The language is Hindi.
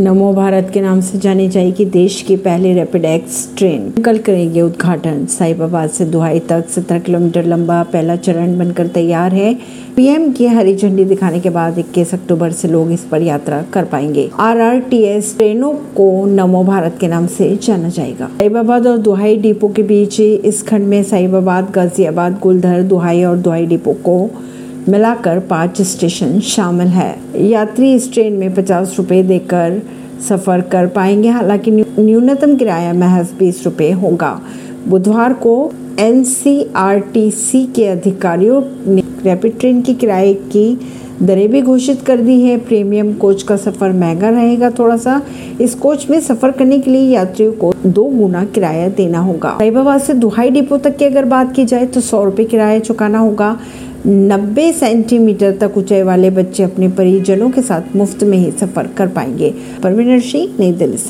नमो भारत के नाम से जानी जाएगी देश की पहली रैपिड एक्स ट्रेन कल करेंगे उद्घाटन। साहिबाबाद से दुहाई तक 17 किलोमीटर लंबा पहला चरण बनकर तैयार है। पीएम की हरी झंडी दिखाने के बाद 21 अक्टूबर से लोग इस पर यात्रा कर पाएँगे। आरआरटीएस ट्रेनों को नमो भारत के नाम से जाना जाएगा। साहिबाबाद और दुहाई डिपो के बीच इस खंड में साहिबाबाद गाजियाबाद गुलधर दुहाई और दुहाई डिपो को मिलाकर पाँच स्टेशन शामिल है। यात्री इस ट्रेन में पचास रुपए देकर सफ़र कर पाएँगे, हालाँकि न्यूनतम किराया महज बीस रुपए होगा। बुधवार को एनसीआरटीसी के अधिकारियों ने रैपिड ट्रेन की किराए की दरें भी घोषित कर दी है। प्रीमियम कोच का सफ़र महँगा रहेगा थोड़ा सा इस कोच में सफ़र करने के लिए यात्रियों को दो गुना किराया देना होगा। साहिबाबाद से दुहाई डिपो तक की अगर बात की जाए तो सौ रुपये किराया चुकाना होगा। 90 सेंटीमीटर तक ऊंचाई वाले बच्चे अपने परिजनों के साथ मुफ़्त में ही सफ़र कर पाएँगे। परवीन सिंह, नई दिल्ली से।